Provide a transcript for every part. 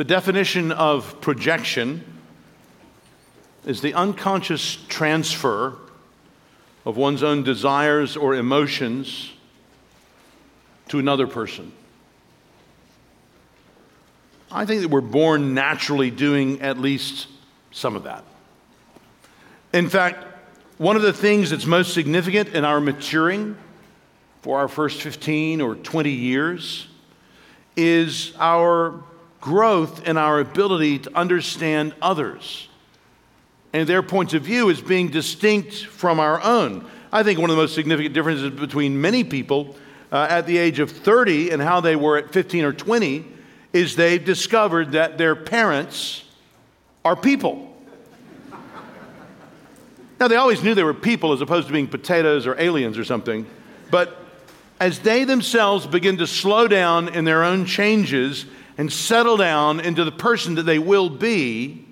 The definition of projection is the unconscious transfer of one's own desires or emotions to another person. I think that we're born naturally doing at least some of that. In fact, one of the things that's most significant in our maturing for our first 15 or 20 years is our growth in our ability to understand others and their points of view as being distinct from our own. I think one of the most significant differences between many people uh, at the age of 30 and how they were at 15 or 20 is they've discovered that their parents are people. now, they always knew they were people as opposed to being potatoes or aliens or something, but as they themselves begin to slow down in their own changes and settle down into the person that they will be,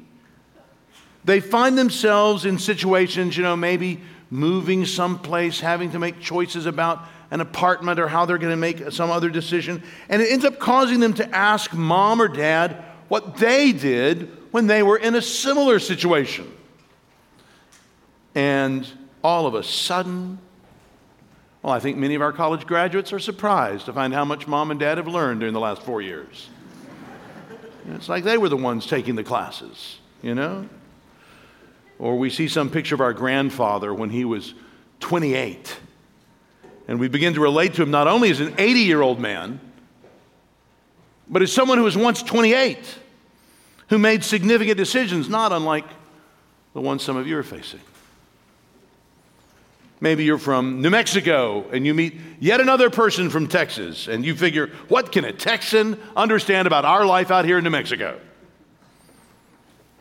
they find themselves in situations, you know, maybe moving someplace, having to make choices about an apartment or how they're going to make some other decision. And it ends up causing them to ask mom or dad what they did when they were in a similar situation. And all of a sudden, well, I think many of our college graduates are surprised to find how much mom and dad have learned during the last four years. It's like they were the ones taking the classes, you know? Or we see some picture of our grandfather when he was 28. And we begin to relate to him not only as an 80 year old man, but as someone who was once 28, who made significant decisions, not unlike the ones some of you are facing. Maybe you're from New Mexico and you meet yet another person from Texas, and you figure, what can a Texan understand about our life out here in New Mexico?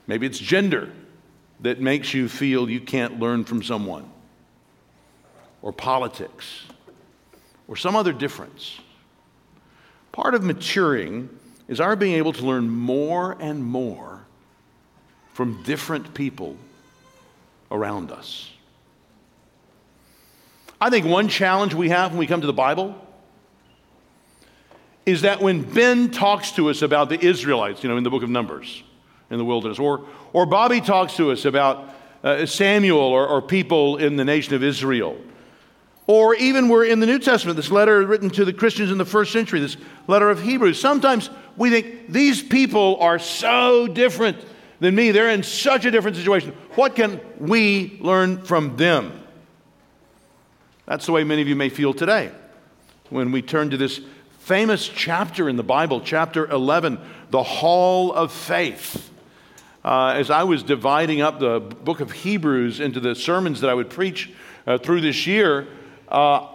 Maybe it's gender that makes you feel you can't learn from someone, or politics, or some other difference. Part of maturing is our being able to learn more and more from different people around us. I think one challenge we have when we come to the Bible is that when Ben talks to us about the Israelites, you know, in the book of Numbers, in the wilderness, or, or Bobby talks to us about uh, Samuel or, or people in the nation of Israel, or even we're in the New Testament, this letter written to the Christians in the first century, this letter of Hebrews. Sometimes we think these people are so different than me. They're in such a different situation. What can we learn from them? That's the way many of you may feel today when we turn to this famous chapter in the Bible, chapter 11, the Hall of Faith. Uh, as I was dividing up the book of Hebrews into the sermons that I would preach uh, through this year, uh,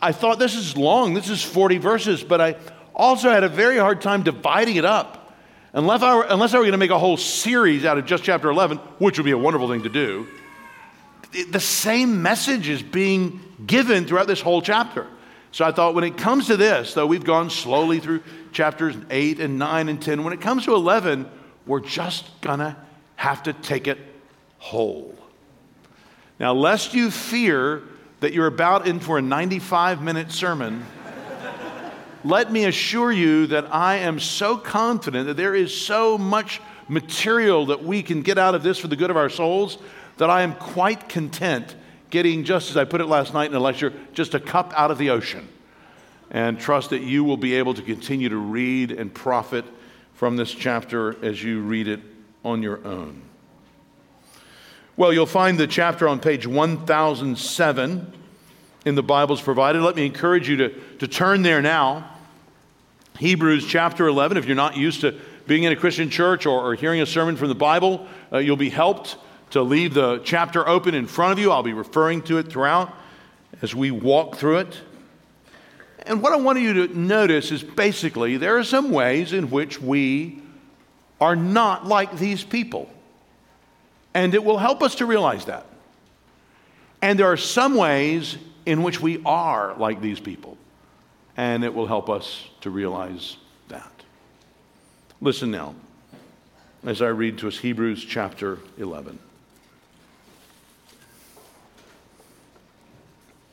I thought this is long, this is 40 verses, but I also had a very hard time dividing it up. Unless I were, unless I were going to make a whole series out of just chapter 11, which would be a wonderful thing to do, the same message is being given throughout this whole chapter. So I thought when it comes to this, though we've gone slowly through chapters 8 and 9 and 10, when it comes to 11, we're just going to have to take it whole. Now, lest you fear that you're about in for a 95 minute sermon, let me assure you that I am so confident that there is so much material that we can get out of this for the good of our souls that I am quite content getting, just as I put it last night in a lecture, just a cup out of the ocean. And trust that you will be able to continue to read and profit from this chapter as you read it on your own. Well, you'll find the chapter on page 1007 in the Bibles provided. Let me encourage you to, to turn there now. Hebrews chapter 11. If you're not used to being in a Christian church or, or hearing a sermon from the Bible, uh, you'll be helped to leave the chapter open in front of you. I'll be referring to it throughout as we walk through it. And what I want you to notice is basically there are some ways in which we are not like these people. And it will help us to realize that. And there are some ways in which we are like these people. And it will help us to realize that. Listen now as I read to us Hebrews chapter 11.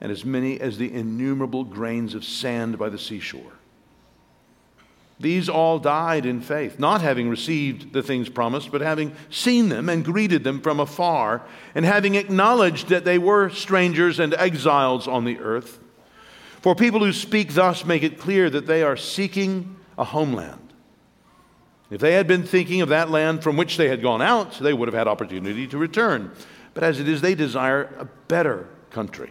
and as many as the innumerable grains of sand by the seashore. These all died in faith, not having received the things promised, but having seen them and greeted them from afar, and having acknowledged that they were strangers and exiles on the earth. For people who speak thus make it clear that they are seeking a homeland. If they had been thinking of that land from which they had gone out, they would have had opportunity to return. But as it is, they desire a better country,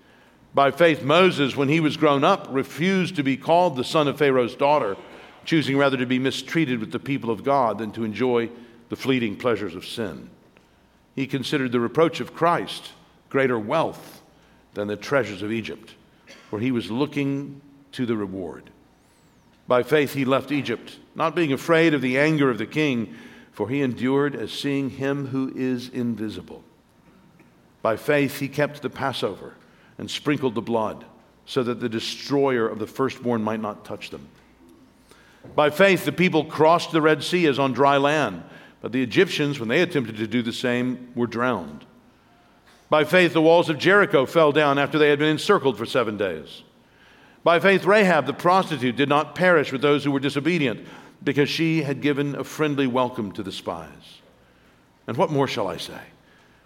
By faith, Moses, when he was grown up, refused to be called the son of Pharaoh's daughter choosing rather to be mistreated with the people of God than to enjoy the fleeting pleasures of sin. He considered the reproach of Christ greater wealth than the treasures of Egypt, for he was looking to the reward. By faith, he left Egypt, not being afraid of the anger of the king, for he endured as seeing him who is invisible. By faith, he kept the Passover and sprinkled the blood, so that the destroyer of the firstborn might not touch them. By faith, the people crossed the Red Sea as on dry land, but the Egyptians, when they attempted to do the same, were drowned. By faith, the walls of Jericho fell down after they had been encircled for seven days. By faith, Rahab the prostitute did not perish with those who were disobedient, because she had given a friendly welcome to the spies. And what more shall I say?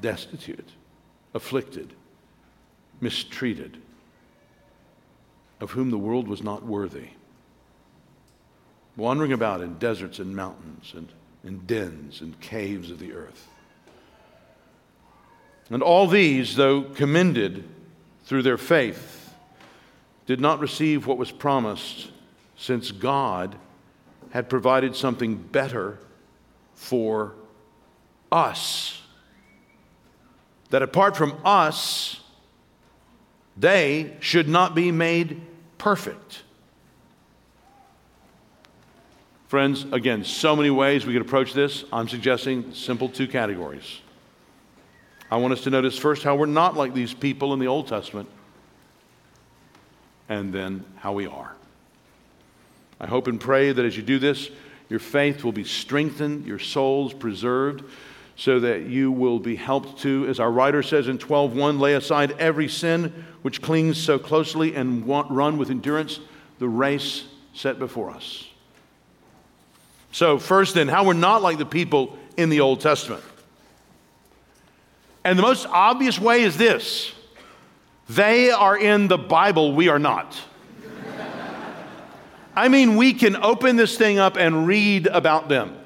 destitute, afflicted, mistreated, of whom the world was not worthy, wandering about in deserts and mountains and in dens and caves of the earth. And all these, though commended through their faith, did not receive what was promised, since God had provided something better for us. That apart from us, they should not be made perfect. Friends, again, so many ways we could approach this. I'm suggesting simple two categories. I want us to notice first how we're not like these people in the Old Testament, and then how we are. I hope and pray that as you do this, your faith will be strengthened, your souls preserved, so that you will be helped to, as our writer says in 12:1, lay aside every sin which clings so closely and run with endurance the race set before us. So, first, then, how we're not like the people in the Old Testament. And the most obvious way is this they are in the Bible, we are not. I mean, we can open this thing up and read about them.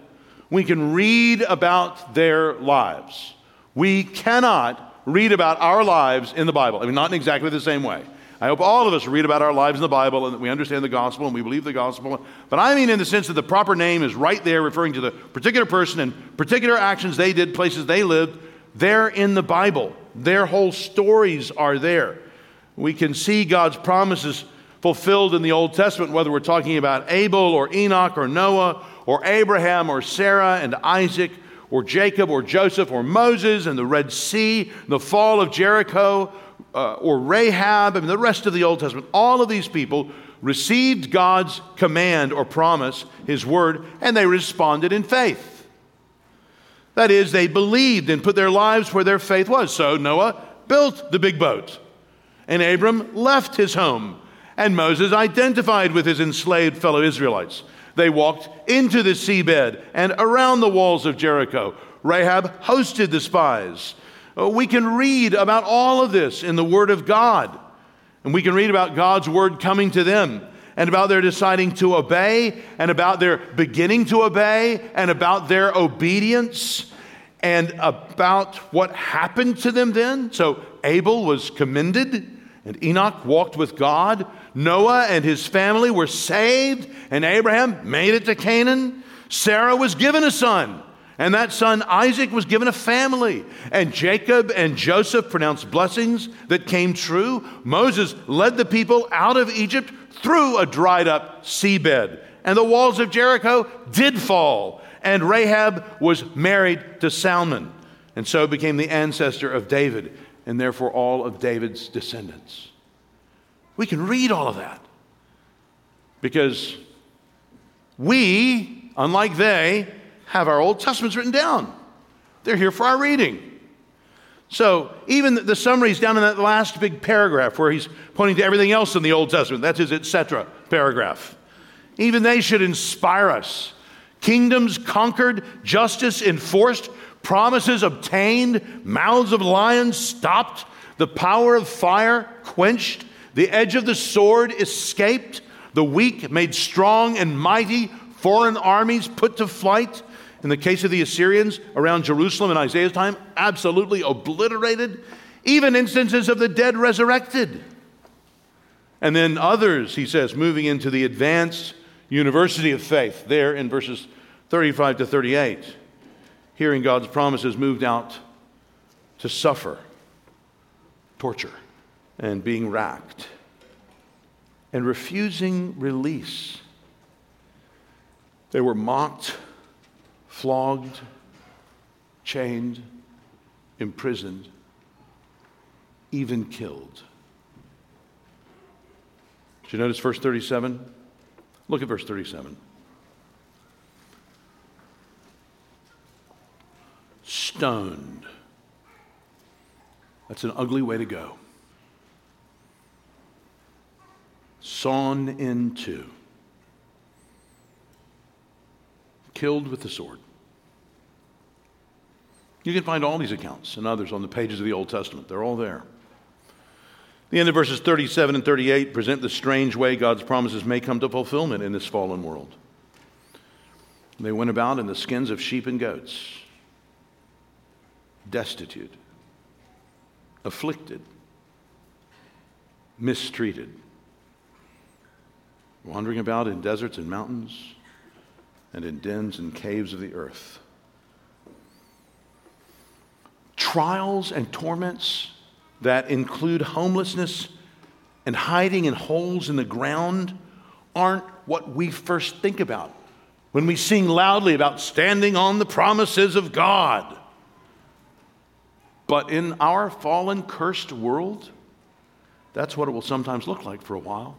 We can read about their lives. We cannot read about our lives in the Bible. I mean, not in exactly the same way. I hope all of us read about our lives in the Bible and that we understand the gospel and we believe the gospel. But I mean, in the sense that the proper name is right there, referring to the particular person and particular actions they did, places they lived. They're in the Bible, their whole stories are there. We can see God's promises fulfilled in the Old Testament, whether we're talking about Abel or Enoch or Noah or Abraham or Sarah and Isaac or Jacob or Joseph or Moses and the Red Sea, the fall of Jericho uh, or Rahab and the rest of the Old Testament. All of these people received God's command or promise, His word, and they responded in faith. That is, they believed and put their lives where their faith was. So Noah built the big boat, and Abram left his home, and Moses identified with his enslaved fellow Israelites. They walked into the seabed and around the walls of Jericho. Rahab hosted the spies. Uh, we can read about all of this in the Word of God. And we can read about God's Word coming to them and about their deciding to obey and about their beginning to obey and about their obedience and about what happened to them then. So Abel was commended and Enoch walked with God. Noah and his family were saved and Abraham made it to Canaan. Sarah was given a son and that son Isaac was given a family. And Jacob and Joseph pronounced blessings that came true. Moses led the people out of Egypt through a dried up seabed. And the walls of Jericho did fall. And Rahab was married to Salmon. And so became the ancestor of David and therefore all of David's descendants. We can read all of that because we, unlike they, have our Old Testaments written down. They're here for our reading. So even the summaries down in that last big paragraph where he's pointing to everything else in the Old Testament, that's his etc. paragraph. Even they should inspire us. Kingdoms conquered, justice enforced, promises obtained, mouths of lions stopped, the power of fire quenched, the edge of the sword escaped, the weak made strong and mighty, foreign armies put to flight, in the case of the Assyrians around Jerusalem in Isaiah's time, absolutely obliterated. Even instances of the dead resurrected. And then others, he says, moving into the advanced university of faith, there in verses 35 to 38, hearing God's promises, moved out to suffer, torture, and being racked, and refusing release. They were mocked flogged, chained, imprisoned, even killed. Did you notice verse 37? Look at verse 37. Stoned. That's an ugly way to go. Sawn in two, killed with the sword. You can find all these accounts and others on the pages of the Old Testament. They're all there. The end of verses 37 and 38 present the strange way God's promises may come to fulfillment in this fallen world. They went about in the skins of sheep and goats, destitute, afflicted, mistreated, wandering about in deserts and mountains and in dens and caves of the earth. Trials and torments that include homelessness and hiding in holes in the ground aren't what we first think about when we sing loudly about standing on the promises of God. But in our fallen, cursed world, that's what it will sometimes look like for a while.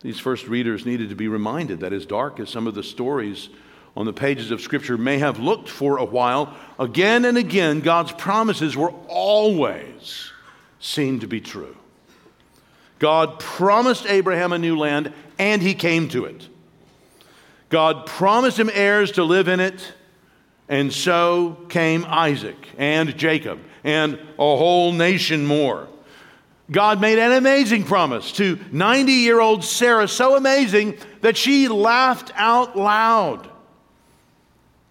These first readers needed to be reminded that, as dark as some of the stories on the pages of Scripture may have looked for a while, again and again, God's promises were always seen to be true. God promised Abraham a new land, and he came to it. God promised him heirs to live in it, and so came Isaac and Jacob and a whole nation more. God made an amazing promise to 90 year old Sarah, so amazing that she laughed out loud.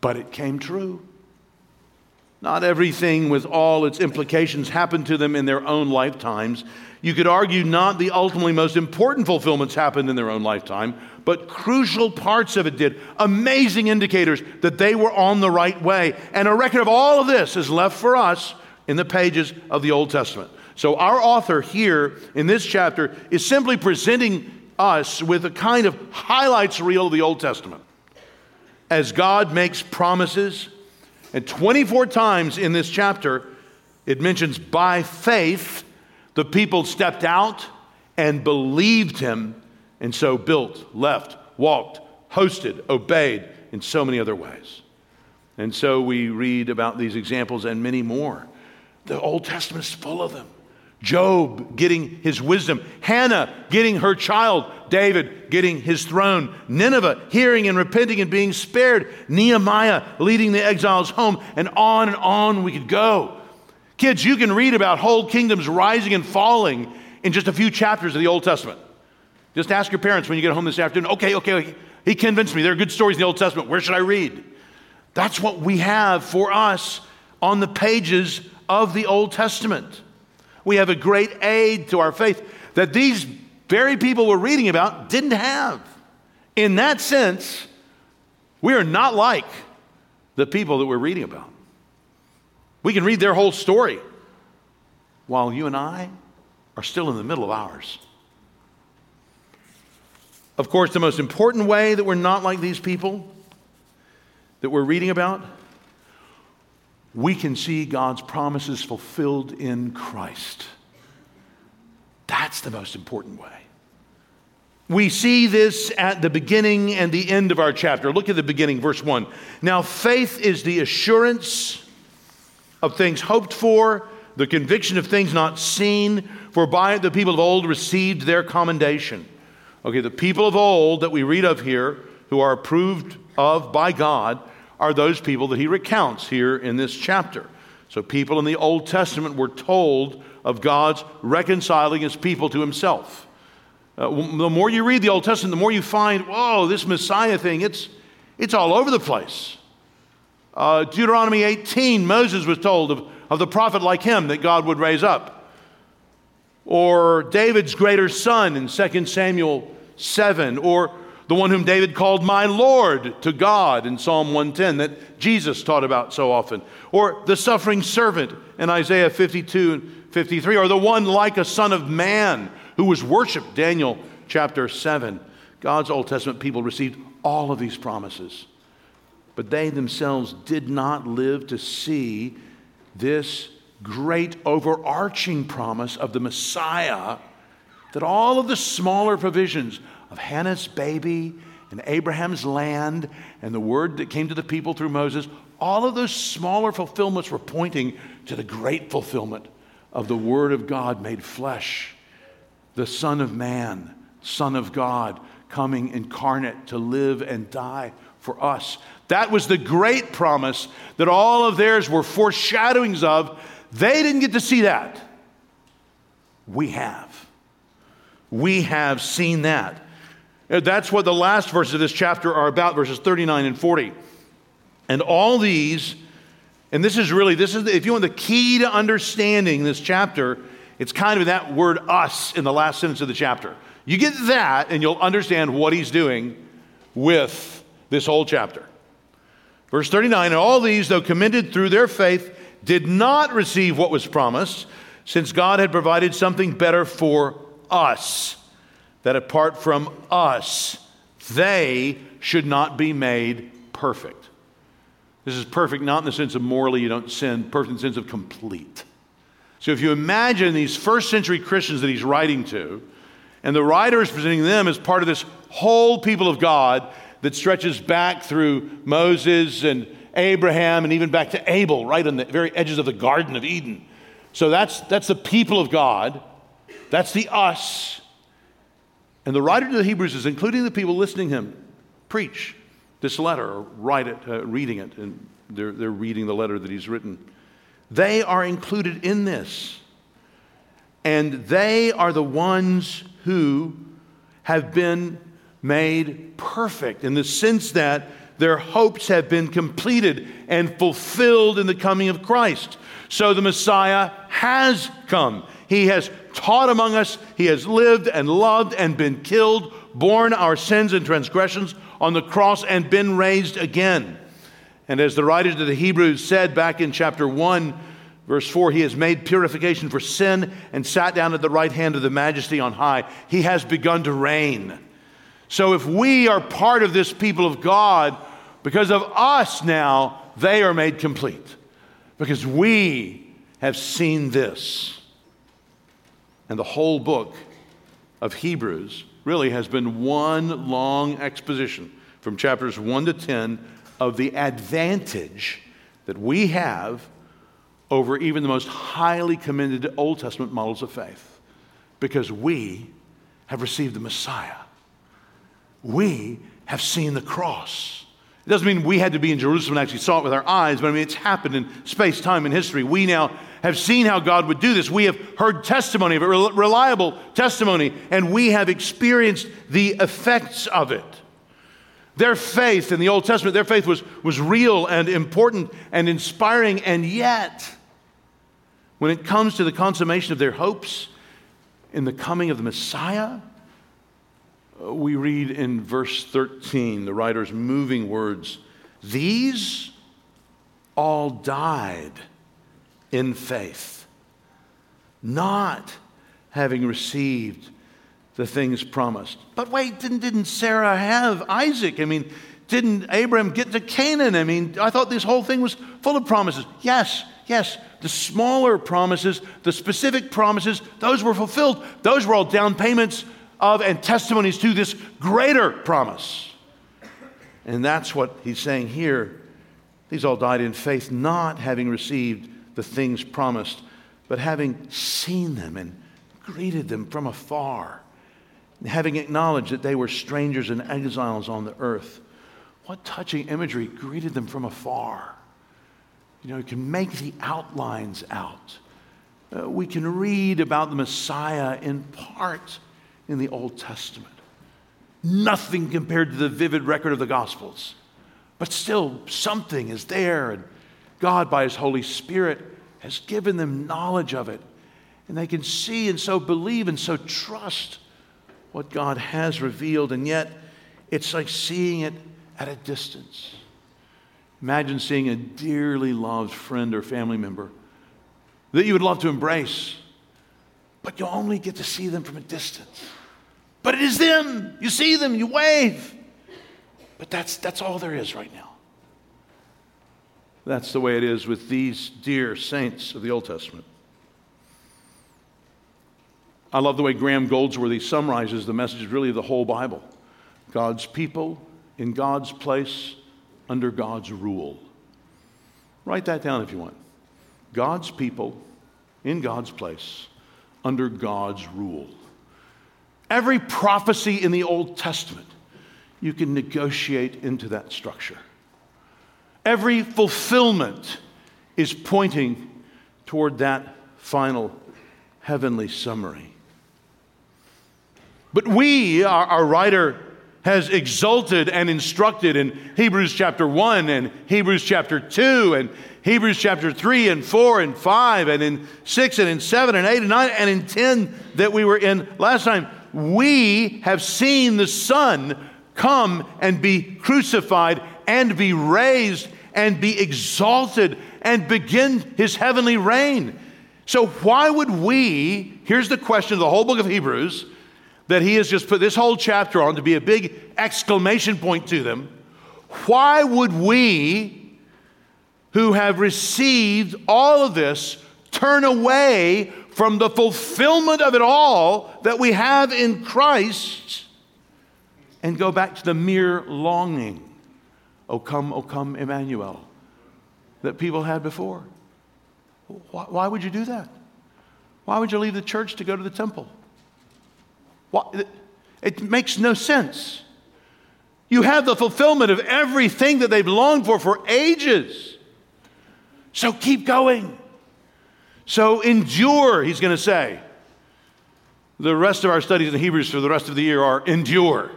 But it came true. Not everything with all its implications happened to them in their own lifetimes. You could argue not the ultimately most important fulfillments happened in their own lifetime, but crucial parts of it did. Amazing indicators that they were on the right way. And a record of all of this is left for us in the pages of the Old Testament. So, our author here in this chapter is simply presenting us with a kind of highlights reel of the Old Testament. As God makes promises, and 24 times in this chapter, it mentions by faith, the people stepped out and believed him, and so built, left, walked, hosted, obeyed in so many other ways. And so we read about these examples and many more. The Old Testament is full of them. Job getting his wisdom, Hannah getting her child, David getting his throne, Nineveh hearing and repenting and being spared, Nehemiah leading the exiles home, and on and on we could go. Kids, you can read about whole kingdoms rising and falling in just a few chapters of the Old Testament. Just ask your parents when you get home this afternoon, okay, okay, okay. he convinced me there are good stories in the Old Testament. Where should I read? That's what we have for us on the pages of the Old Testament we have a great aid to our faith that these very people we're reading about didn't have. In that sense, we are not like the people that we're reading about. We can read their whole story while you and I are still in the middle of ours. Of course, the most important way that we're not like these people that we're reading about we can see God's promises fulfilled in Christ. That's the most important way. We see this at the beginning and the end of our chapter. Look at the beginning, verse 1. Now, faith is the assurance of things hoped for, the conviction of things not seen, for by it the people of old received their commendation. Okay, the people of old that we read of here, who are approved of by God, are those people that he recounts here in this chapter. So, people in the Old Testament were told of God's reconciling his people to himself. Uh, the more you read the Old Testament, the more you find, whoa, this Messiah thing, it's, it's all over the place. Uh, Deuteronomy 18, Moses was told of, of the prophet like him that God would raise up. Or David's greater son in 2 Samuel 7. Or the one whom David called my Lord to God in Psalm 110 that Jesus taught about so often, or the suffering servant in Isaiah 52 and 53, or the one like a son of man who was worshiped, Daniel chapter 7. God's Old Testament people received all of these promises, but they themselves did not live to see this great overarching promise of the Messiah that all of the smaller provisions of Hannah's baby and Abraham's land and the word that came to the people through Moses, all of those smaller fulfillments were pointing to the great fulfillment of the Word of God made flesh, the Son of Man, Son of God, coming incarnate to live and die for us. That was the great promise that all of theirs were foreshadowings of. They didn't get to see that. We have. We have seen that. That's what the last verses of this chapter are about, verses 39 and 40. And all these, and this is really, this is, if you want the key to understanding this chapter, it's kind of that word us in the last sentence of the chapter. You get that, and you'll understand what he's doing with this whole chapter. Verse 39 And all these, though commended through their faith, did not receive what was promised, since God had provided something better for us, that apart from us, they should not be made perfect. This is perfect not in the sense of morally you don't sin, perfect in the sense of complete. So if you imagine these first century Christians that he's writing to, and the writer is presenting them as part of this whole people of God that stretches back through Moses and Abraham and even back to Abel, right on the very edges of the Garden of Eden. So that's, that's the people of God. That's the us. And the writer to the Hebrews is including the people listening to him preach this letter or write it, uh, reading it, and they're, they're reading the letter that he's written. They are included in this. And they are the ones who have been made perfect in the sense that their hopes have been completed and fulfilled in the coming of Christ. So the Messiah has come. He has taught among us, He has lived and loved and been killed, borne our sins and transgressions on the cross and been raised again. And as the writer to the Hebrews said back in chapter 1, verse 4, he has made purification for sin and sat down at the right hand of the majesty on high. He has begun to reign. So if we are part of this people of God, because of us now, they are made complete. Because we have seen this. And the whole book of Hebrews really has been one long exposition from chapters 1 to 10 of the advantage that we have over even the most highly commended Old Testament models of faith because we have received the Messiah. We have seen the cross. It doesn't mean we had to be in Jerusalem and actually saw it with our eyes, but I mean, it's happened in space, time, and history. We now have seen how God would do this. We have heard testimony of it, reliable testimony, and we have experienced the effects of it. Their faith in the Old Testament, their faith was, was real and important and inspiring, and yet, when it comes to the consummation of their hopes in the coming of the Messiah, we read in verse 13, the writer's moving words These all died in faith, not having received the things promised. But wait, didn't, didn't Sarah have Isaac? I mean, didn't Abraham get to Canaan? I mean, I thought this whole thing was full of promises. Yes, yes. The smaller promises, the specific promises, those were fulfilled. Those were all down payments of and testimonies to this greater promise. And that's what he's saying here. These all died in faith, not having received the things promised, but having seen them and greeted them from afar, having acknowledged that they were strangers and exiles on the earth. What touching imagery greeted them from afar. You know, you can make the outlines out. Uh, we can read about the Messiah in part in the Old Testament. Nothing compared to the vivid record of the Gospels. But still, something is there, and God, by His Holy Spirit, has given them knowledge of it. And they can see and so believe and so trust what God has revealed, and yet it's like seeing it at a distance. Imagine seeing a dearly loved friend or family member that you would love to embrace, but you only get to see them from a distance. But it is them. You see them, you wave. But that's, that's all there is right now. That's the way it is with these dear saints of the Old Testament. I love the way Graham Goldsworthy summarizes the message really of the whole Bible God's people in God's place under God's rule. Write that down if you want. God's people in God's place under God's rule. Every prophecy in the Old Testament, you can negotiate into that structure. Every fulfillment is pointing toward that final heavenly summary. But we, our, our, writer, has exalted and instructed in Hebrews chapter 1 and Hebrews chapter 2 and Hebrews chapter 3 and 4 and 5 and in 6 and in 7 and 8 and 9 and in 10 that we were in last time. We have seen the Son come and be crucified and be raised and be exalted and begin his heavenly reign. So, why would we? Here's the question of the whole book of Hebrews that he has just put this whole chapter on to be a big exclamation point to them. Why would we, who have received all of this, turn away from the fulfillment of it all that we have in Christ and go back to the mere longing? O come, O come, Emmanuel, that people had before. Why, why would you do that? Why would you leave the church to go to the temple? Why, it makes no sense. You have the fulfillment of everything that they've longed for for ages. So keep going. So endure, he's going to say. The rest of our studies in Hebrews for the rest of the year are endure.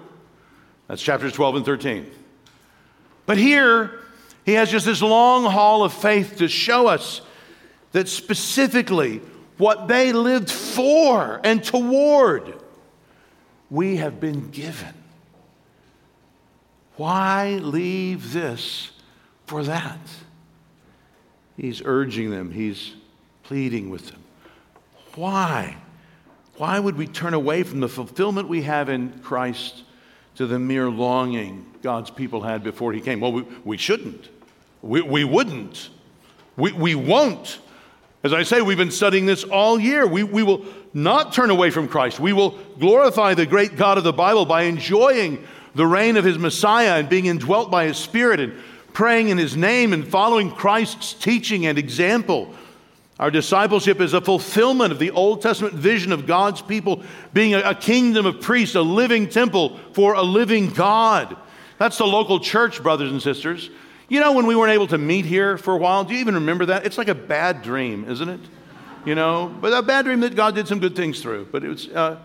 That's chapters 12 and 13. But here, he has just this long haul of faith to show us that specifically what they lived for and toward, we have been given. Why leave this for that? He's urging them, he's pleading with them. Why? Why would we turn away from the fulfillment we have in Christ to the mere longing God's people had before He came. Well, we, we shouldn't. We, we wouldn't. We, we won't. As I say, we've been studying this all year. We, we will not turn away from Christ. We will glorify the great God of the Bible by enjoying the reign of His Messiah and being indwelt by His Spirit and praying in His name and following Christ's teaching and example. Our discipleship is a fulfillment of the Old Testament vision of God's people being a, kingdom of priests, a living temple for a living God. That's the local church, brothers and sisters. You know, when we weren't able to meet here for a while, do you even remember that? It's like a bad dream, isn't it? You know, but a bad dream that God did some good things through. But it was, uh,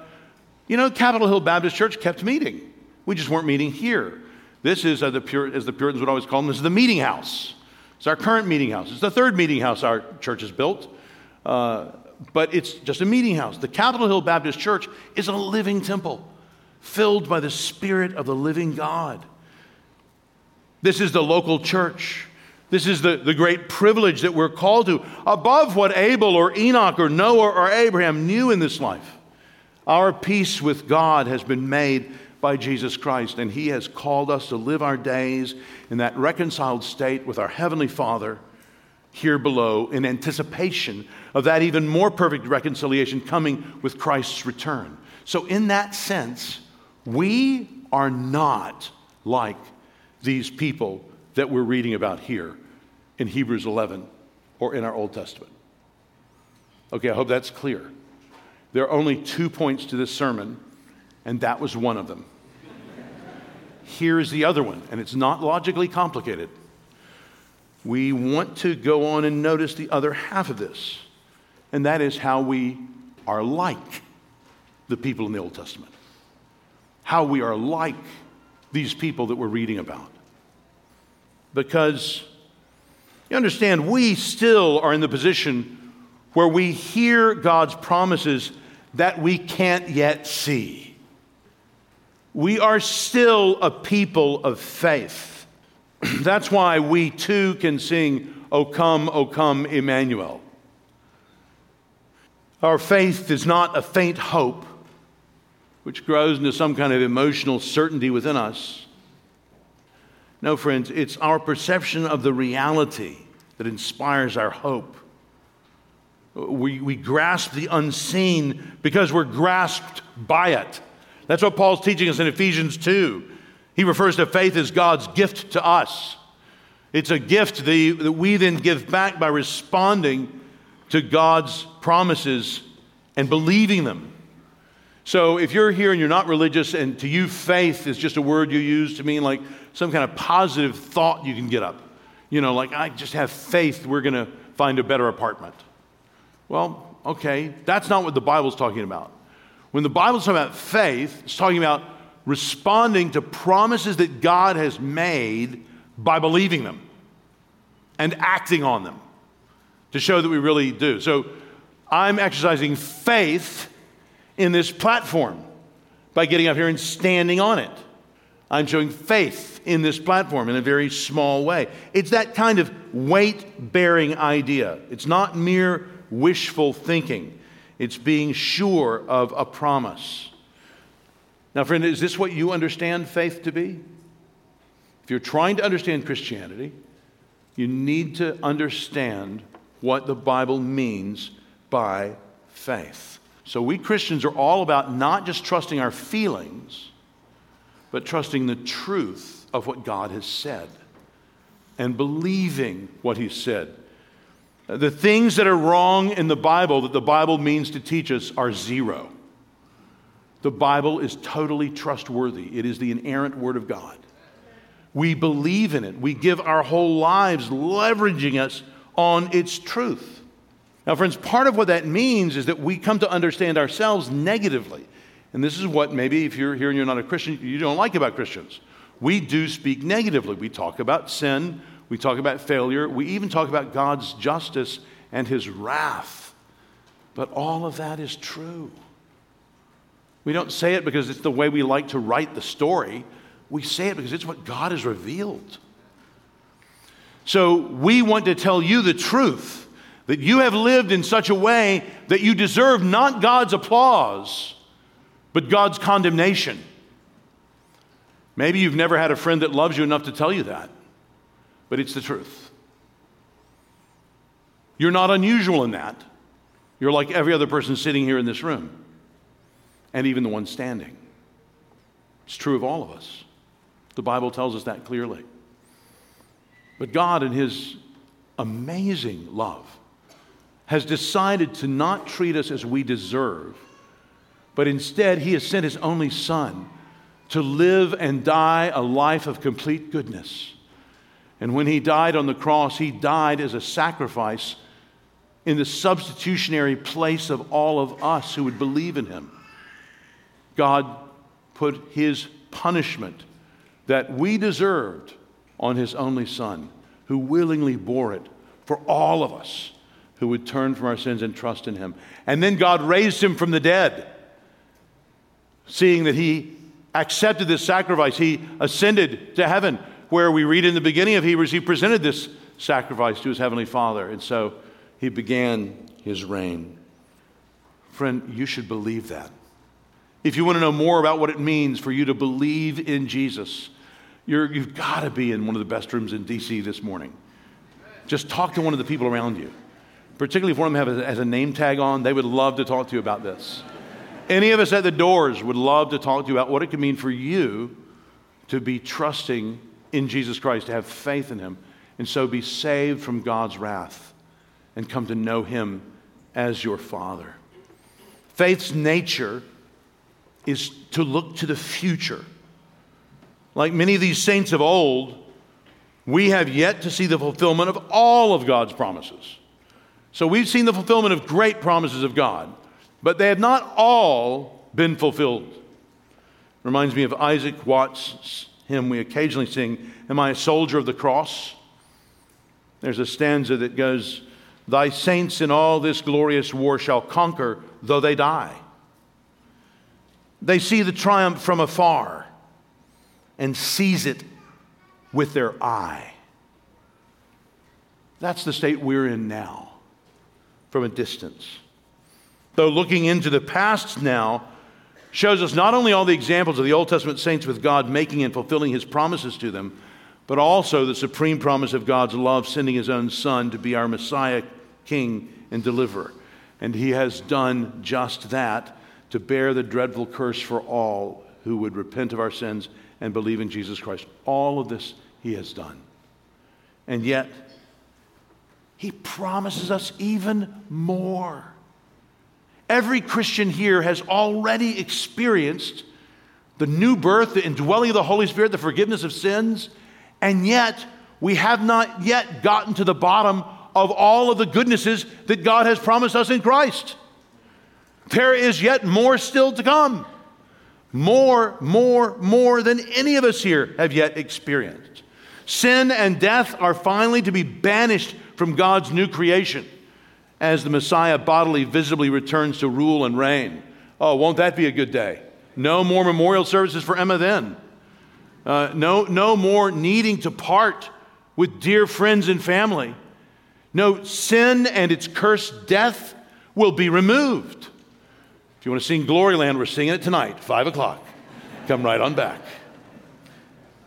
you know, Capitol Hill Baptist Church kept meeting. We just weren't meeting here. This is, uh, the Pur- as the Puritans would always call them, this is the meeting house. It's our current meeting house. It's the third meeting house our church has built, uh, but it's just a meeting house. The Capitol Hill Baptist Church is a living temple filled by the Spirit of the living God. This is the local church. This is the, the great privilege that we're called to, above what Abel or Enoch or Noah or Abraham knew in this life. Our peace with God has been made by Jesus Christ, and He has called us to live our days in that reconciled state with our Heavenly Father here below in anticipation of that even more perfect reconciliation coming with Christ's return. So, in that sense, we are not like these people that we're reading about here in Hebrews 11 or in our Old Testament. Okay, I hope that's clear. There are only two points to this sermon, and that was one of them. Here's the other one, and it's not logically complicated. We want to go on and notice the other half of this, and that is how we are like the people in the Old Testament. How we are like these people that we're reading about. Because you understand, we still are in the position where we hear God's promises that we can't yet see we are still a people of faith. That's why we too can sing, O come, O come, Emmanuel. Our faith is not a faint hope which grows into some kind of emotional certainty within us. No, friends, it's our perception of the reality that inspires our hope. We, we grasp the unseen because we're grasped by it. That's what Paul's teaching us in Ephesians 2. He refers to faith as God's gift to us. It's a gift that we then give back by responding to God's promises and believing them. So if you're here and you're not religious, and to you, faith is just a word you use to mean like some kind of positive thought you can get up. You know, like, I just have faith we're going to find a better apartment. Well, okay, that's not what the Bible's talking about. When the Bible's talking about faith, it's talking about responding to promises that God has made by believing them and acting on them to show that we really do. So I'm exercising faith in this platform by getting up here and standing on it. I'm showing faith in this platform in a very small way. It's that kind of weight bearing idea. It's not mere wishful thinking, it's being sure of a promise. Now, friend, is this what you understand faith to be? If you're trying to understand Christianity, you need to understand what the Bible means by faith. So, we Christians are all about not just trusting our feelings, but trusting the truth of what God has said and believing what He said. The things that are wrong in the Bible that the Bible means to teach us are zero. The Bible is totally trustworthy, it is the inerrant Word of God. We believe in it, we give our whole lives leveraging us on its truth. Now, friends, part of what that means is that we come to understand ourselves negatively. And this is what maybe if you're here and you're not a Christian, you don't like about Christians. We do speak negatively. We talk about sin, we talk about failure, we even talk about God's justice and his wrath. But all of that is true. We don't say it because it's the way we like to write the story. We say it because it's what God has revealed. So we want to tell you the truth that you have lived in such a way that you deserve not God's applause, but God's condemnation. Maybe you've never had a friend that loves you enough to tell you that, but it's the truth. You're not unusual in that. You're like every other person sitting here in this room, and even the one standing. It's true of all of us. The Bible tells us that clearly. But God, in His amazing love, has decided to not treat us as we deserve, but instead, He has sent His only Son to live and die a life of complete goodness. And when He died on the cross, He died as a sacrifice in the substitutionary place of all of us who would believe in Him. God put His punishment that we deserved on his only Son, who willingly bore it for all of us who would turn from our sins and trust in him. And then God raised him from the dead, seeing that he accepted this sacrifice. He ascended to heaven, where we read in the beginning of Hebrews, he presented this sacrifice to his heavenly Father. And so he began his reign. Friend, you should believe that. If you want to know more about what it means for you to believe in Jesus, you have got to be in one of the best rooms in DC this morning. Just talk to one of the people around you. Particularly if one of them have a, has a name tag on, they would love to talk to you about this. Any of us at the doors would love to talk to you about what it could mean for you to be trusting in Jesus Christ, to have faith in Him, and so be saved from God's wrath and come to know Him as your Father. Faith's nature is to look to the future like many of these saints of old, we have yet to see the fulfillment of all of God's promises. So we've seen the fulfillment of great promises of God, but they have not all been fulfilled. Reminds me of Isaac Watts' hymn we occasionally sing, Am I a soldier of the cross? There's a stanza that goes, Thy saints in all this glorious war shall conquer, though they die. They see the triumph from afar and seize it with their eye. That's the state we're in now from a distance. Though looking into the past now shows us not only all the examples of the Old Testament saints with God making and fulfilling his promises to them, but also the supreme promise of God's love, sending his own Son to be our Messiah, King, and Deliverer. And he has done just that to bear the dreadful curse for all who would repent of our sins and believe in Jesus Christ. All of this he has done. And yet, he promises us even more. Every Christian here has already experienced the new birth, the indwelling of the Holy Spirit, the forgiveness of sins, and yet we have not yet gotten to the bottom of all of the goodnesses that God has promised us in Christ. There is yet more still to come. More, more, more than any of us here have yet experienced. Sin and death are finally to be banished from God's new creation as the Messiah bodily, visibly returns to rule and reign. Oh, won't that be a good day? No more memorial services for Emma then. Uh, no, no more needing to part with dear friends and family. No, sin and its cursed death will be removed. If you want to sing Gloryland, we're singing it tonight, 5 o'clock. Come right on back.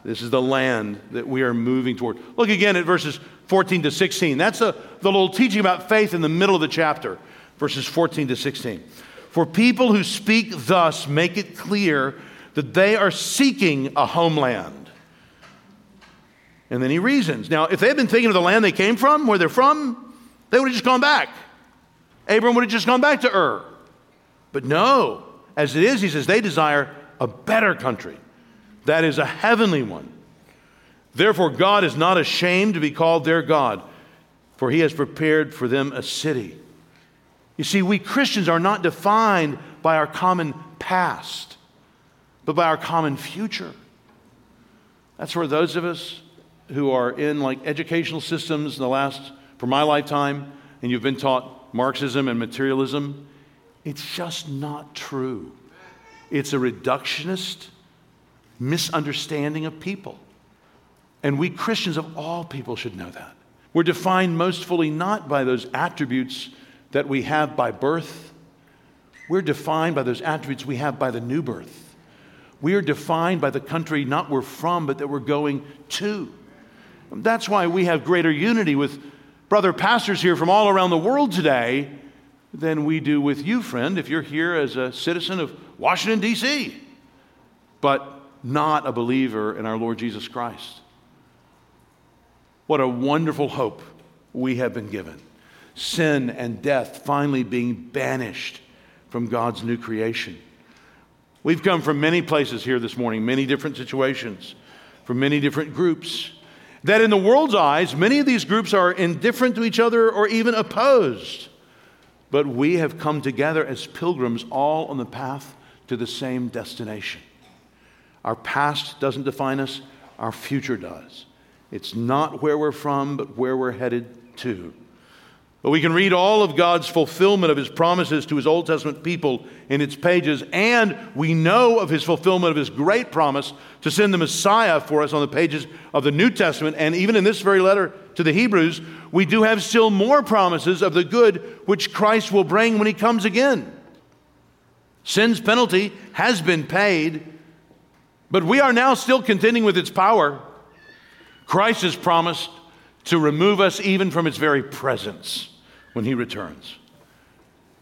This is the land that we are moving toward. Look again at verses 14 to 16. That's a, the little teaching about faith in the middle of the chapter, verses 14 to 16. For people who speak thus make it clear that they are seeking a homeland. And then he reasons. Now, if they had been thinking of the land they came from, where they're from, they would have just gone back. Abram would have just gone back to Ur. But no, as it is, he says, they desire a better country. That is a heavenly one. Therefore, God is not ashamed to be called their God, for he has prepared for them a city. You see, we Christians are not defined by our common past, but by our common future. That's where those of us who are in like educational systems in the last, for my lifetime, and you've been taught Marxism and materialism, it's just not true. It's a reductionist misunderstanding of people. And we Christians of all people should know that. We're defined most fully not by those attributes that we have by birth, we're defined by those attributes we have by the new birth. We are defined by the country not we're from, but that we're going to. That's why we have greater unity with brother pastors here from all around the world today than we do with you, friend, if you're here as a citizen of Washington, D.C., but not a believer in our Lord Jesus Christ. What a wonderful hope we have been given. Sin and death finally being banished from God's new creation. We've come from many places here this morning, many different situations, from many different groups. That in the world's eyes, many of these groups are indifferent to each other or even opposed. But we have come together as pilgrims, all on the path to the same destination. Our past doesn't define us, our future does. It's not where we're from, but where we're headed to. But we can read all of God's fulfillment of his promises to his Old Testament people in its pages, and we know of his fulfillment of his great promise to send the Messiah for us on the pages of the New Testament. And even in this very letter to the Hebrews, we do have still more promises of the good which Christ will bring when he comes again. Sin's penalty has been paid, but we are now still contending with its power. Christ has promised to remove us even from its very presence when he returns.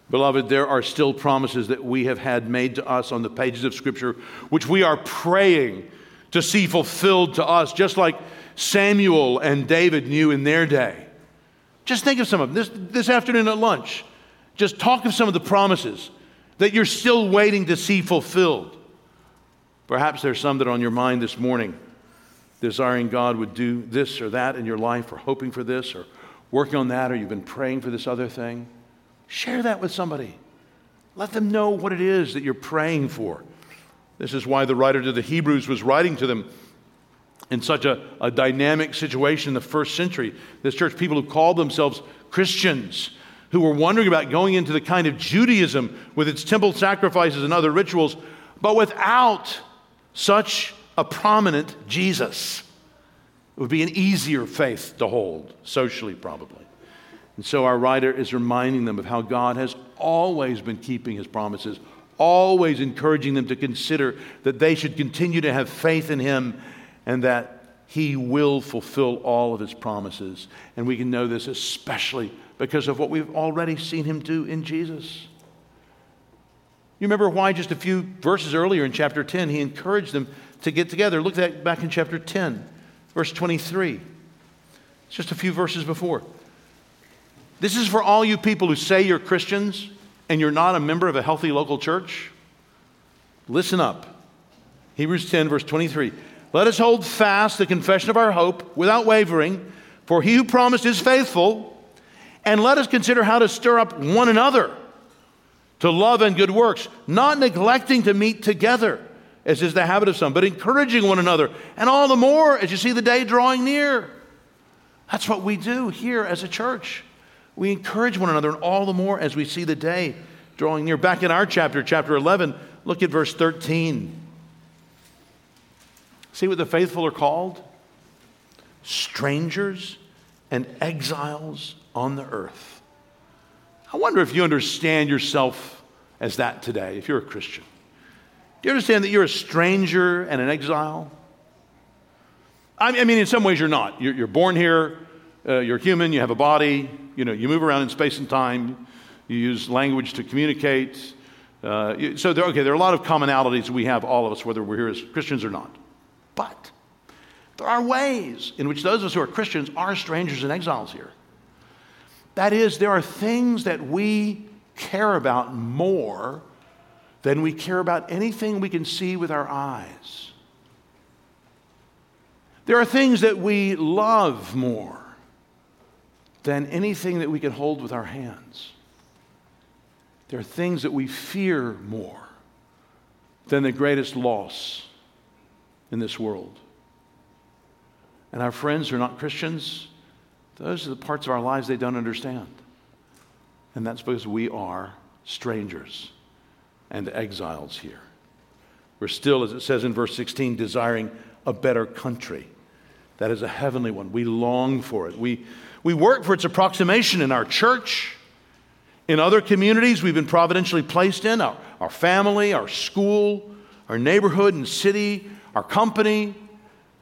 Beloved, there are still promises that we have had made to us on the pages of Scripture, which we are praying to see fulfilled to us, just like Samuel and David knew in their day. Just think of some of them. This, this afternoon at lunch, just talk of some of the promises that you're still waiting to see fulfilled. Perhaps there's some that are on your mind this morning desiring God would do this or that in your life, or hoping for this, or working on that, or you've been praying for this other thing, share that with somebody. Let them know what it is that you're praying for. This is why the writer to the Hebrews was writing to them in such a, a dynamic situation in the first century. This church, people who called themselves Christians, who were wondering about going into the kind of Judaism with its temple sacrifices and other rituals, but without such a prominent Jesus. It would be an easier faith to hold, socially, probably. And so our writer is reminding them of how God has always been keeping his promises, always encouraging them to consider that they should continue to have faith in him and that he will fulfill all of his promises. And we can know this especially because of what we've already seen him do in Jesus. You remember why just a few verses earlier in chapter 10 he encouraged them to get together. Look at back in chapter 10, verse 23. It's just a few verses before. This is for all you people who say you're Christians and you're not a member of a healthy local church. Listen up. Hebrews 10, verse 23. Let us hold fast the confession of our hope without wavering, for he who promised is faithful. And let us consider how to stir up one another to love and good works, not neglecting to meet together, as is the habit of some, but encouraging one another, and all the more as you see the day drawing near. That's what we do here as a church. We encourage one another, and all the more as we see the day drawing near. Back in our chapter, chapter 11, look at verse 13. See what the faithful are called? Strangers and exiles on the earth. I wonder if you understand yourself as that today, if you're a Christian. You understand that you're a stranger and an exile? I mean, in some ways, you're not. You're, you're born here, uh, you're human, you have a body, you know, you move around in space and time, you use language to communicate. Uh, so, there, okay, there are a lot of commonalities we have, all of us, whether we're here as Christians or not. But there are ways in which those of us who are Christians are strangers and exiles here. That is, there are things that we care about more than we care about anything we can see with our eyes. There are things that we love more than anything that we can hold with our hands. There are things that we fear more than the greatest loss in this world. And our friends who are not Christians, those are the parts of our lives they don't understand. And that's because we are strangers and exiles here. We're still, as it says in verse 16, desiring a better country. That is a heavenly one. We long for it. We, we work for its approximation in our church, in other communities we've been providentially placed in, our, our family, our school, our neighborhood and city, our company,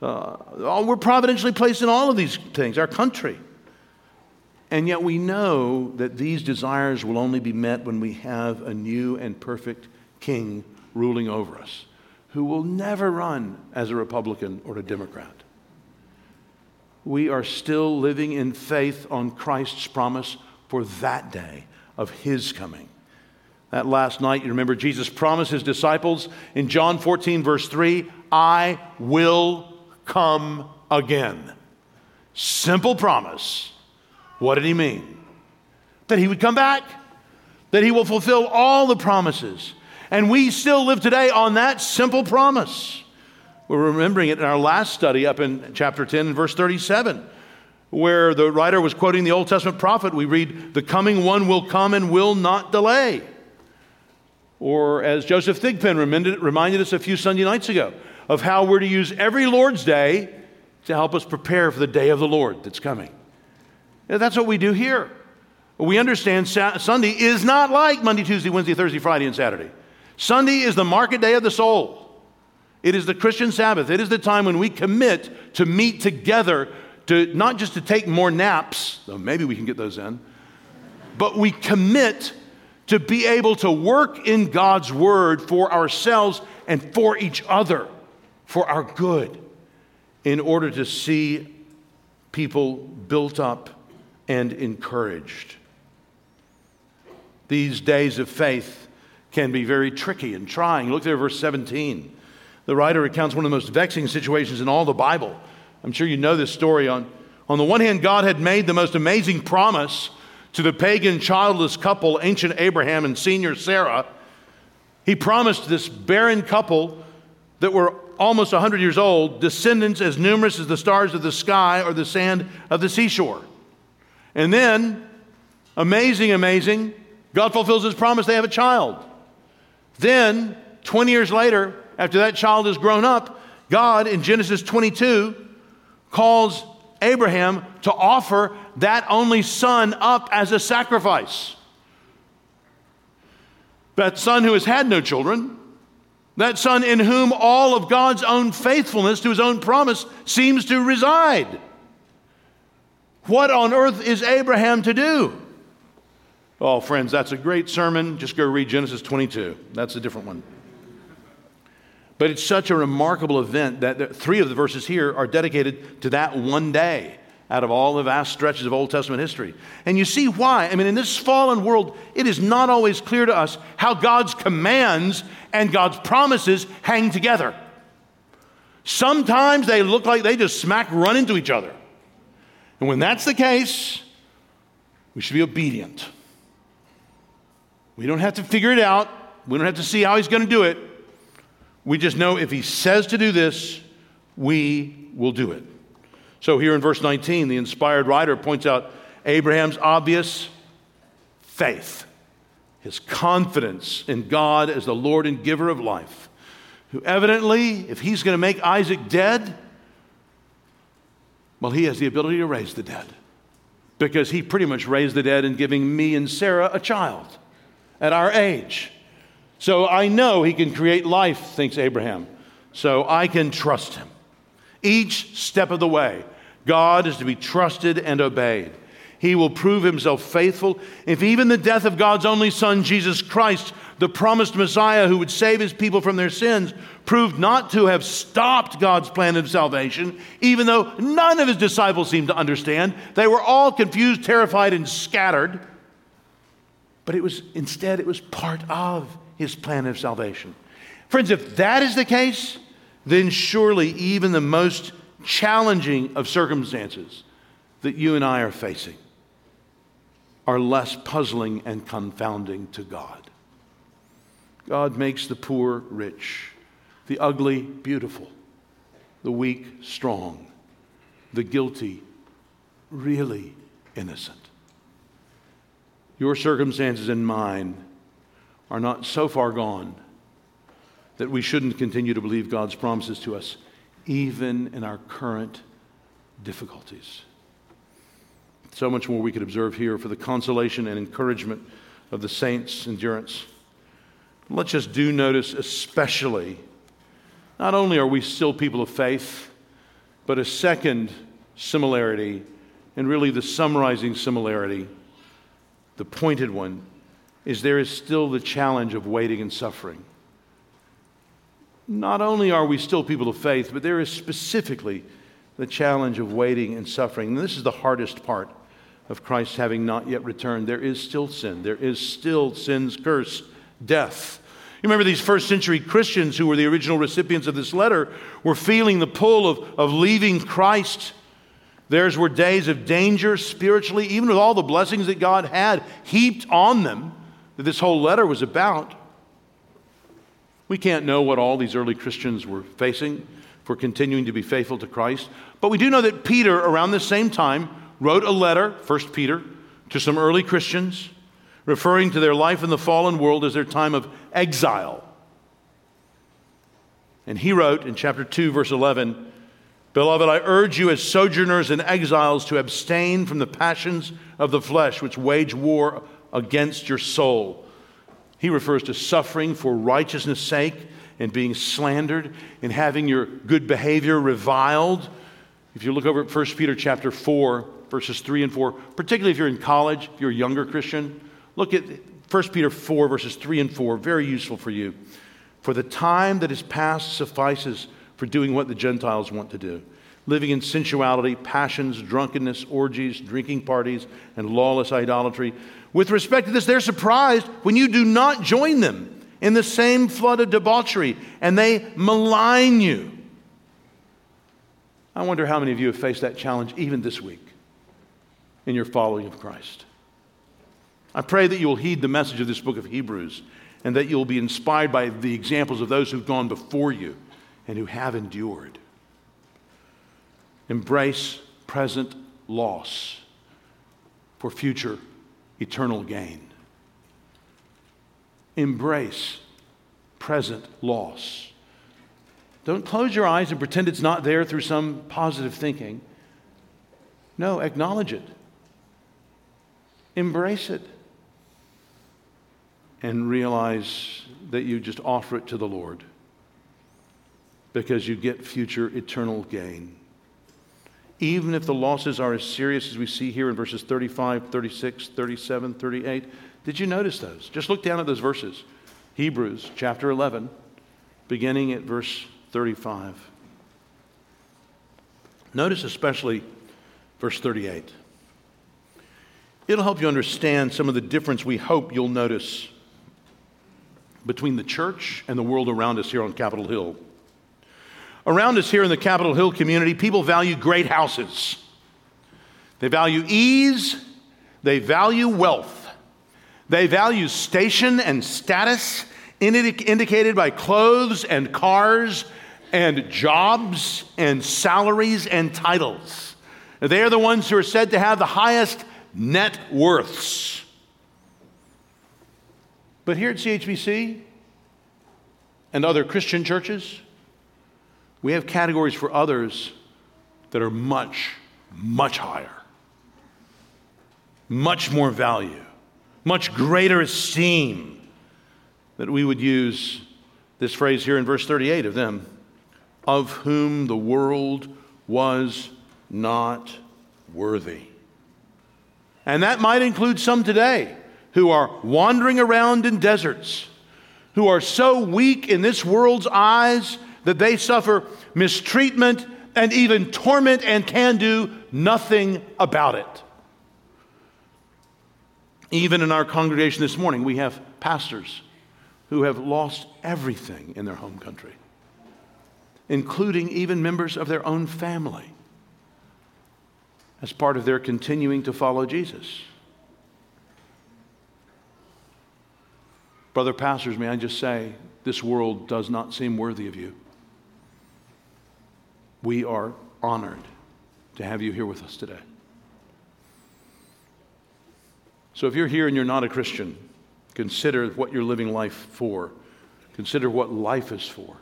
uh, we're providentially placed in all of these things, our country. And yet we know that these desires will only be met when we have a new and perfect king ruling over us, who will never run as a Republican or a Democrat. We are still living in faith on Christ's promise for that day of his coming. That last night, you remember Jesus promised his disciples in John 14, verse 3 I will come again. Simple promise. What did he mean? That he would come back, that he will fulfill all the promises. And we still live today on that simple promise. We're remembering it in our last study up in chapter 10 verse 37, where the writer was quoting the Old Testament prophet. We read, The coming one will come and will not delay. Or as Joseph Thigpen reminded, reminded us a few Sunday nights ago, of how we're to use every Lord's Day to help us prepare for the day of the Lord that's coming. That's what we do here. We understand Sunday is not like Monday, Tuesday, Wednesday, Thursday, Friday, and Saturday. Sunday is the market day of the soul. It is the Christian Sabbath. It is the time when we commit to meet together to not just to take more naps, though maybe we can get those in, but we commit to be able to work in God's word for ourselves and for each other for our good in order to see people built up and encouraged. These days of faith can be very tricky and trying. Look there, verse 17. The writer recounts one of the most vexing situations in all the Bible. I'm sure you know this story. On, on the one hand, God had made the most amazing promise to the pagan childless couple, ancient Abraham and senior Sarah. He promised this barren couple that were almost 100 years old, descendants as numerous as the stars of the sky or the sand of the seashore. And then, amazing, amazing, God fulfills his promise, they have a child. Then, 20 years later, after that child has grown up, God in Genesis 22 calls Abraham to offer that only son up as a sacrifice. That son who has had no children that son in whom all of God's own faithfulness to his own promise seems to reside. What on earth is Abraham to do? Oh, friends, that's a great sermon. Just go read Genesis 22. That's a different one. But it's such a remarkable event that three of the verses here are dedicated to that one day out of all the vast stretches of Old Testament history. And you see why. I mean, in this fallen world, it is not always clear to us how God's commands and God's promises hang together. Sometimes they look like they just smack run into each other. And when that's the case, we should be obedient. We don't have to figure it out. We don't have to see how he's going to do it. We just know if he says to do this, we will do it. So, here in verse 19, the inspired writer points out Abraham's obvious faith, his confidence in God as the Lord and giver of life, who evidently, if he's going to make Isaac dead, well, he has the ability to raise the dead because he pretty much raised the dead in giving me and Sarah a child at our age. So I know he can create life, thinks Abraham. So I can trust him. Each step of the way, God is to be trusted and obeyed. He will prove himself faithful if even the death of God's only Son, Jesus Christ, the promised Messiah who would save his people from their sins, proved not to have stopped God's plan of salvation, even though none of his disciples seemed to understand. They were all confused, terrified, and scattered. But it was instead, it was part of his plan of salvation. Friends, if that is the case, then surely even the most challenging of circumstances that you and I are facing are less puzzling and confounding to God. God makes the poor rich, the ugly beautiful, the weak strong, the guilty really innocent. Your circumstances and mine are not so far gone that we shouldn't continue to believe God's promises to us, even in our current difficulties. So much more we could observe here for the consolation and encouragement of the saints' endurance. Let's just do notice, especially, not only are we still people of faith, but a second similarity, and really the summarizing similarity, the pointed one, is there is still the challenge of waiting and suffering. Not only are we still people of faith, but there is specifically the challenge of waiting and suffering. And this is the hardest part of Christ having not yet returned. There is still sin, there is still sin's curse, death. You remember these first century Christians who were the original recipients of this letter were feeling the pull of, of leaving Christ. Theirs were days of danger spiritually, even with all the blessings that God had heaped on them that this whole letter was about. We can't know what all these early Christians were facing for continuing to be faithful to Christ, but we do know that Peter, around the same time, wrote a letter, 1 Peter, to some early Christians, referring to their life in the fallen world as their time of exile. And he wrote in chapter 2, verse 11, Beloved, I urge you as sojourners and exiles to abstain from the passions of the flesh, which wage war against your soul. He refers to suffering for righteousness' sake and being slandered and having your good behavior reviled. If you look over at 1 Peter chapter 4, verses 3 and 4, particularly if you're in college, if you're a younger Christian, look at 1 Peter 4, verses 3 and 4, very useful for you. For the time that is past suffices for doing what the Gentiles want to do living in sensuality, passions, drunkenness, orgies, drinking parties, and lawless idolatry. With respect to this, they're surprised when you do not join them in the same flood of debauchery and they malign you. I wonder how many of you have faced that challenge even this week in your following of Christ. I pray that you will heed the message of this book of Hebrews and that you'll be inspired by the examples of those who've gone before you and who have endured. Embrace present loss for future eternal gain. Embrace present loss. Don't close your eyes and pretend it's not there through some positive thinking. No, acknowledge it. Embrace it. And realize that you just offer it to the Lord because you get future eternal gain even if the losses are as serious as we see here in verses 35, 36, 37, 38. Did you notice those? Just look down at those verses. Hebrews chapter 11, beginning at verse 35. Notice especially verse 38. It'll help you understand some of the difference we hope you'll notice between the church and the world around us here on Capitol Hill. Around us here in the Capitol Hill community, people value great houses. They value ease, they value wealth, they value station and status, indicated by clothes and cars and jobs and salaries and titles. They are the ones who are said to have the highest net worths. But here at CHBC and other Christian churches, we have categories for others that are much, much higher, much more value, much greater esteem that we would use this phrase here in verse 38 of them, of whom the world was not worthy. And that might include some today who are wandering around in deserts, who are so weak in this world's eyes that they suffer mistreatment and even torment and can do nothing about it. Even in our congregation this morning, we have pastors who have lost everything in their home country, including even members of their own family, as part of their continuing to follow Jesus. Brother pastors, may I just say, this world does not seem worthy of you. We are honored to have you here with us today. So if you're here and you're not a Christian, Consider what you're living life for. Consider what life is for.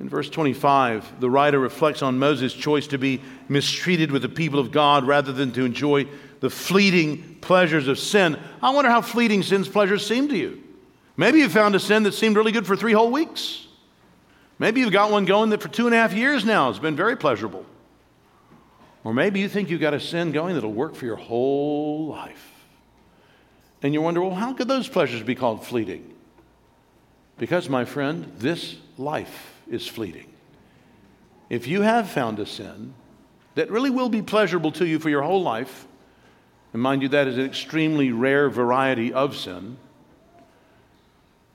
In verse 25, the writer reflects on Moses' choice to be mistreated with the people of God rather than to enjoy the fleeting pleasures of sin. I wonder how fleeting sin's pleasures seem to you. Maybe you found a sin that seemed really good for three whole weeks. Maybe you've got one going that for two and a half years now has been very pleasurable. Or maybe you think you've got a sin going that'll work for your whole life. And you wonder, well, how could those pleasures be called fleeting? Because, my friend, this life is fleeting. If you have found a sin that really will be pleasurable to you for your whole life, and mind you, that is an extremely rare variety of sin,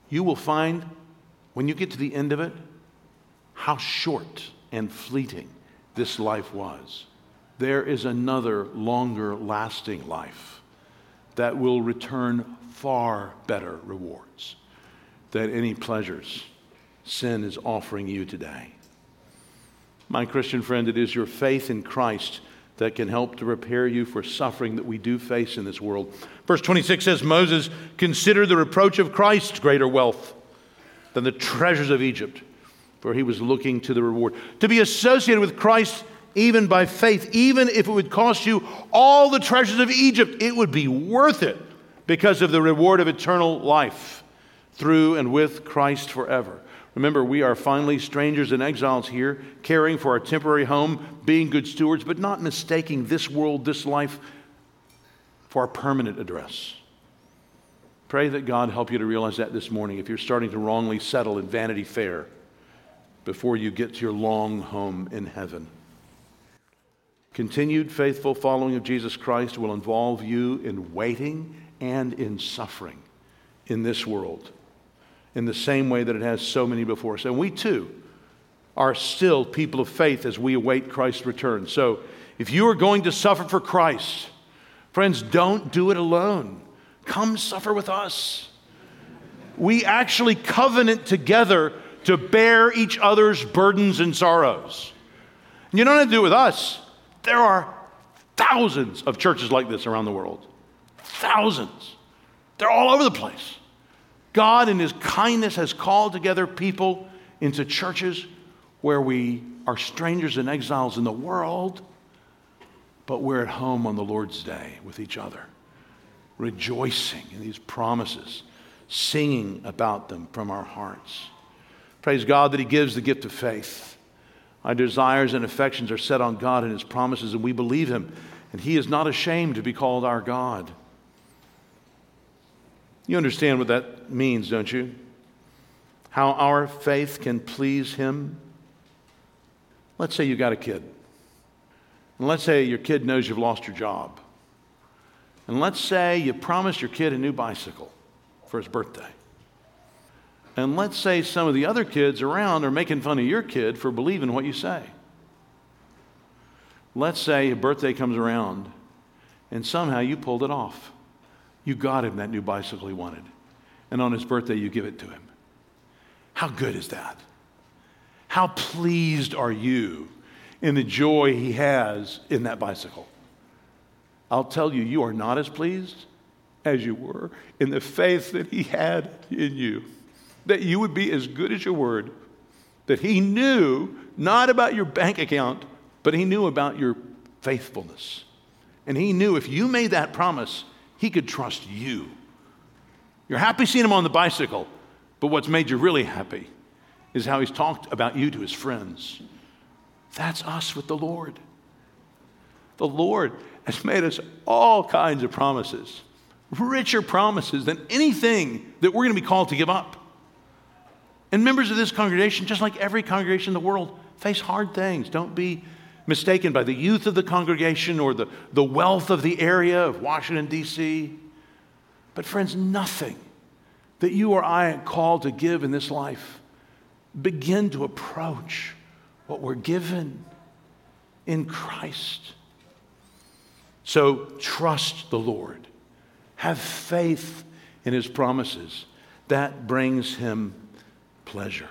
you will find when you get to the end of it how short and fleeting this life was. There is another longer lasting life that will return far better rewards than any pleasures sin is offering you today. My Christian friend, it is your faith in Christ that can help to prepare you for suffering that we do face in this world. Verse 26 says, Moses considered the reproach of Christ greater wealth than the treasures of Egypt, for he was looking to the reward. To be associated with Christ even by faith, even if it would cost you all the treasures of Egypt, it would be worth it because of the reward of eternal life through and with Christ forever. Remember, we are finally strangers and exiles here, caring for our temporary home, being good stewards, but not mistaking this world, this life, for our permanent address. Pray that God help you to realize that this morning if you're starting to wrongly settle in Vanity Fair before you get to your long home in heaven. Continued faithful following of Jesus Christ will involve you in waiting and in suffering in this world in the same way that it has so many before us. And we too are still people of faith as we await Christ's return. So if you are going to suffer for Christ, friends, don't do it alone. Come suffer with us. We actually covenant together to bear each other's burdens and sorrows. And You don't have to do it with us. There are thousands of churches like this around the world. Thousands. They're all over the place. God, in His kindness, has called together people into churches where we are strangers and exiles in the world, but we're at home on the Lord's day with each other, rejoicing in these promises, singing about them from our hearts. Praise God that He gives the gift of faith. Our desires and affections are set on God and His promises, and we believe Him. And He is not ashamed to be called our God. You understand what that means, don't you? How our faith can please Him. Let's say you got a kid, And let's say your kid knows you've lost your job. And let's say you promised your kid a new bicycle for his birthday. And let's say some of the other kids around are making fun of your kid for believing what you say. Let's say a birthday comes around and somehow you pulled it off. You got him that new bicycle he wanted. And on his birthday, you give it to him. How good is that? How pleased are you in the joy he has in that bicycle? I'll tell you, you are not as pleased as you were in the faith that he had in you. That you would be as good as your word. That he knew not about your bank account, but he knew about your faithfulness. And he knew if you made that promise, he could trust you. You're happy seeing him on the bicycle, but what's made you really happy is how he's talked about you to his friends. That's us with the Lord. The Lord has made us all kinds of promises, richer promises than anything that we're going to be called to give up. And members of this congregation, just like every congregation in the world, face hard things. Don't be mistaken by the youth of the congregation or the, the wealth of the area of Washington, D.C. But, friends, nothing that you or I are called to give in this life begin to approach what we're given in Christ. So trust the Lord. Have faith in his promises. That brings him pleasure.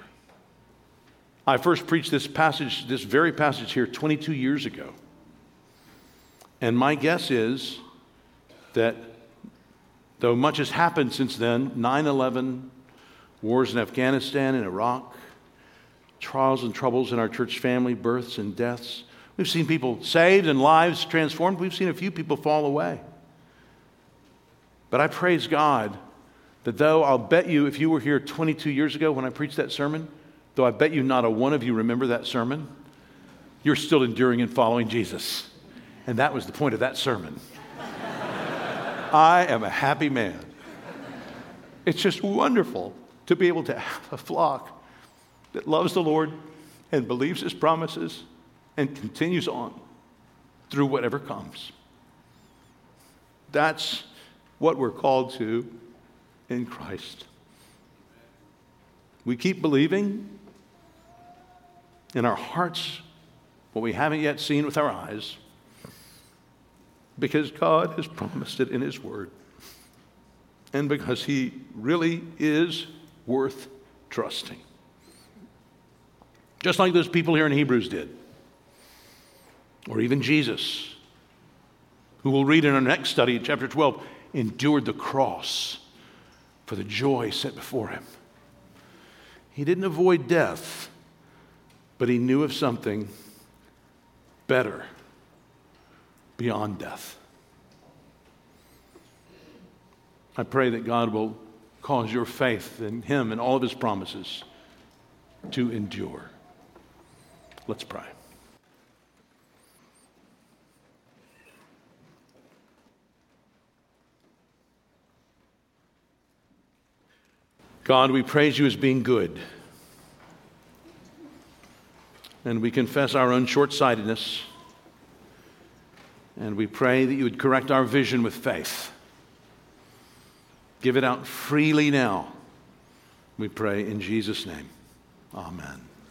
I first preached this passage, this very passage here, 22 years ago. And my guess is that though much has happened since then 9 11, wars in Afghanistan and Iraq, trials and troubles in our church family, births and deaths, we've seen people saved and lives transformed. We've seen a few people fall away. But I praise God that though I'll bet you, if you were here 22 years ago when I preached that sermon, though I bet you not a one of you remember that sermon, you're still enduring and following Jesus. And that was the point of that sermon. I am a happy man. It's just wonderful to be able to have a flock that loves the Lord and believes his promises and continues on through whatever comes. That's what we're called to in Christ. We keep believing in our hearts what we haven't yet seen with our eyes because God has promised it in His Word and because He really is worth trusting. Just like those people here in Hebrews did, or even Jesus, who we'll read in our next study chapter 12, endured the cross for the joy set before him. He didn't avoid death but he knew of something better beyond death. I pray that God will cause your faith in him and all of his promises to endure. Let's pray. God, we praise you as being good and we confess our own short sightedness. And we pray that you would correct our vision with faith. Give it out freely now. We pray in Jesus' name. Amen.